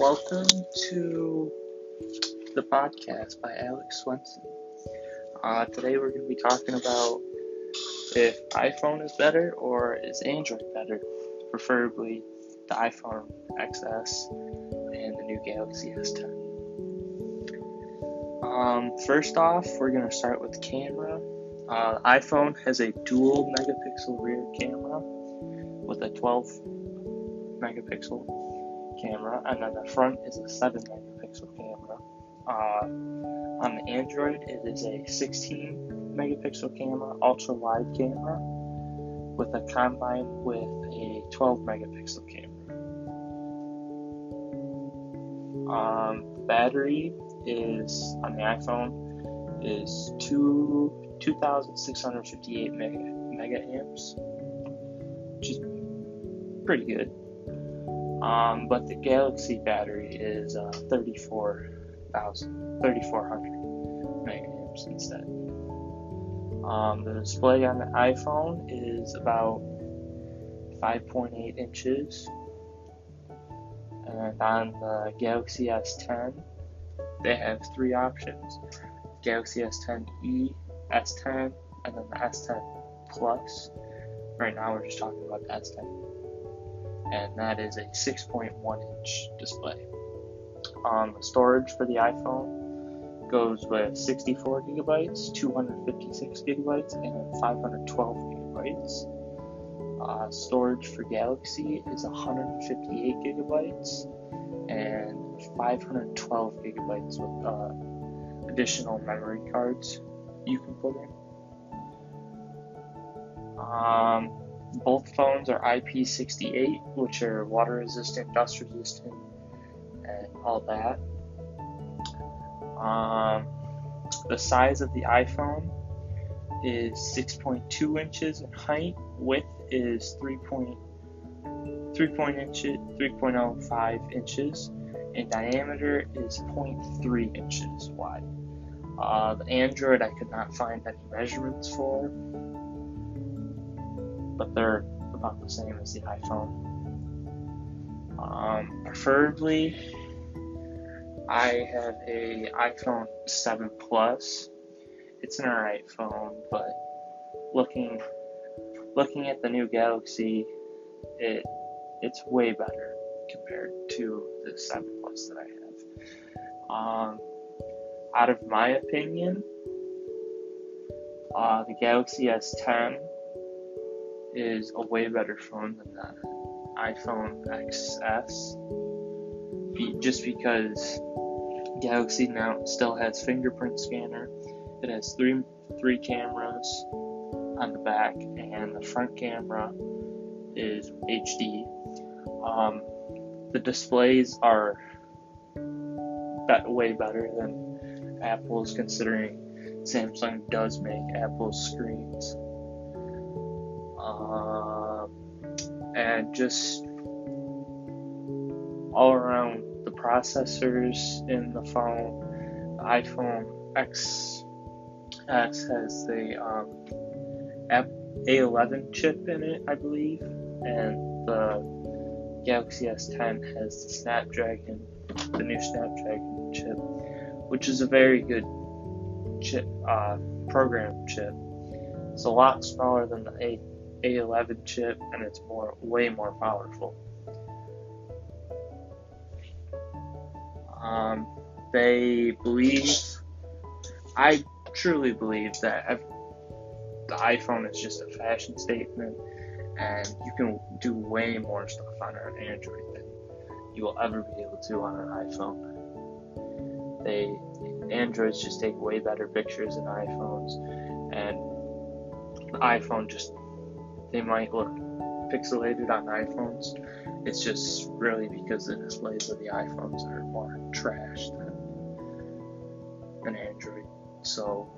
Welcome to the podcast by Alex Swenson. Uh, today we're going to be talking about if iPhone is better or is Android better, preferably the iPhone XS and the new Galaxy S10. Um, first off, we're going to start with camera. Uh, iPhone has a dual megapixel rear camera with a 12 megapixel camera, and then the front is a 7 megapixel camera. Uh, on the Android, it is a 16 megapixel camera, ultra wide camera, with a combine with a 12 megapixel camera. Um, the battery is on the iPhone is two 2,658 mega, mega amps, which is pretty good. Um, but the Galaxy battery is uh, 34,000, 3,400 milliamps instead. Um, the display on the iPhone is about 5.8 inches, and on the Galaxy S10, they have three options: Galaxy S10e, S10, and then the S10 Plus. Right now, we're just talking about the S10 and that is a 6.1 inch display. Um, the storage for the iPhone goes with 64 gigabytes, 256 gigabytes, and 512 gigabytes. Uh, storage for Galaxy is 158 gigabytes and 512 gigabytes with uh, additional memory cards you can put in. Um, both phones are IP68, which are water resistant, dust resistant, and all that. Um, the size of the iPhone is 6.2 inches in height. Width is 3. 3. inches, 3.05 inches, and diameter is 0.3 inches wide. Uh, the Android I could not find any measurements for, but they're about the same as the iPhone. Um, preferably, I have a iPhone 7 Plus. It's an alright phone, but looking looking at the new Galaxy, it it's way better compared to the 7 Plus that I have. Um, out of my opinion, uh, the Galaxy S10 is a way better phone than the iPhone XS. just because Galaxy now still has fingerprint scanner. It has three three cameras on the back, and the front camera is HD. Um, the displays are way better than Apple's, considering Samsung does make Apple's screens uh, and just all around the processors in the phone. The iPhone X X has the um, A11 chip in it, I believe, and the Galaxy S10 has the Snapdragon, the new Snapdragon chip, which is a very good chip, uh, program chip. It's a lot smaller than the A a11 chip and it's more way more powerful. Um, they believe, I truly believe that the iPhone is just a fashion statement, and you can do way more stuff on an Android than you will ever be able to on an iPhone. They Androids just take way better pictures than iPhones, and the iPhone just they might look pixelated on iPhones. It's just really because the displays of the iPhones are more trash than an Android. So,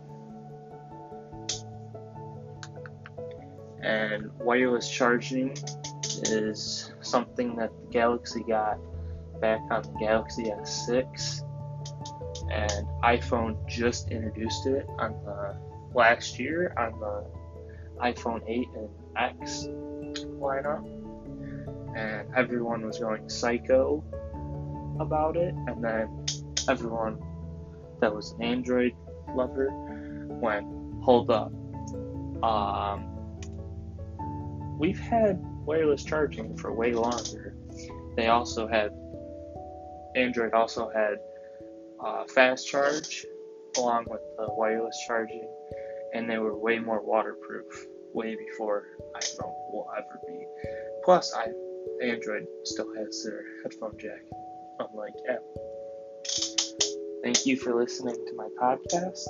and wireless charging is something that the Galaxy got back on the Galaxy S6, and iPhone just introduced it on the last year on the iPhone 8 and X lineup, and everyone was going psycho about it, and then everyone that was an Android lover went, hold up. Um, we've had wireless charging for way longer. They also had, Android also had uh, fast charge along with the wireless charging, and they were way more waterproof way before iPhone will ever be. Plus, I, Android still has their headphone jack, unlike Apple. Thank you for listening to my podcast.